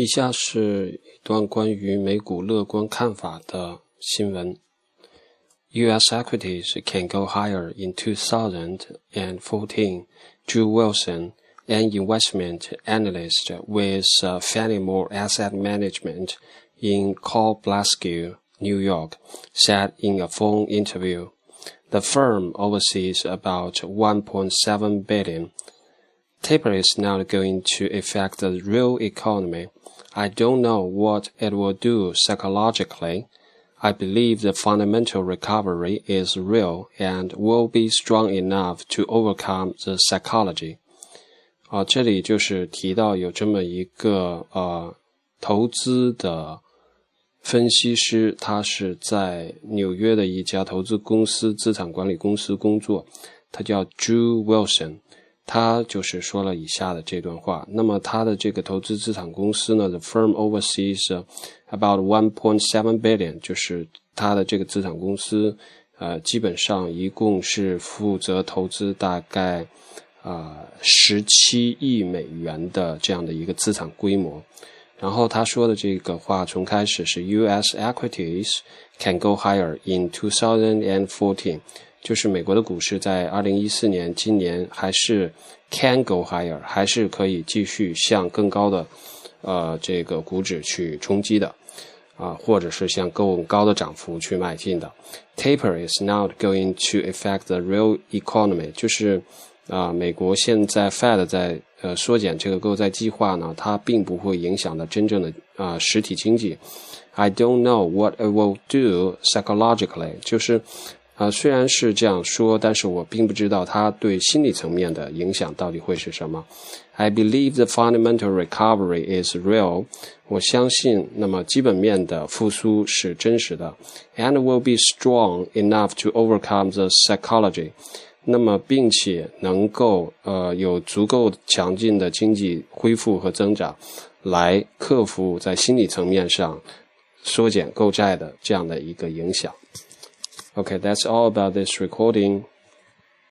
以下是一段关于美股乐观看法的新闻。U.S. equities can go higher in 2014. Drew Wilson, an investment analyst with uh, Fannie Mae Asset Management in Cobleskill, New York, said in a phone interview. The firm oversees about 1.7 billion. Taper is not going to affect the real economy I don't know what it will do psychologically. I believe the fundamental recovery is real and will be strong enough to overcome the psychology. 啊，这里就是提到有这么一个呃投资的分析师，他是在纽约的一家投资公司资产管理公司工作，他叫 Drew Wilson。 他就是说了以下的这段话。那么他的这个投资资产公司呢，the firm oversees about one point seven billion，就是他的这个资产公司，呃，基本上一共是负责投资大概啊十七亿美元的这样的一个资产规模。然后他说的这个话从开始是 U.S. equities can go higher in two thousand and fourteen。就是美国的股市在二零一四年，今年还是 can go higher，还是可以继续向更高的呃这个股指去冲击的啊，或者是向更高的涨幅去迈进的。Taper is not going to affect the real economy，就是啊，美国现在 Fed 在呃缩减这个购债计划呢，它并不会影响到真正的啊实体经济。I don't know what it will do psychologically，就是。啊，虽然是这样说，但是我并不知道它对心理层面的影响到底会是什么。I believe the fundamental recovery is real。我相信，那么基本面的复苏是真实的，and will be strong enough to overcome the psychology。那么，并且能够呃有足够强劲的经济恢复和增长，来克服在心理层面上缩减购债的这样的一个影响。Okay, that's all about this recording.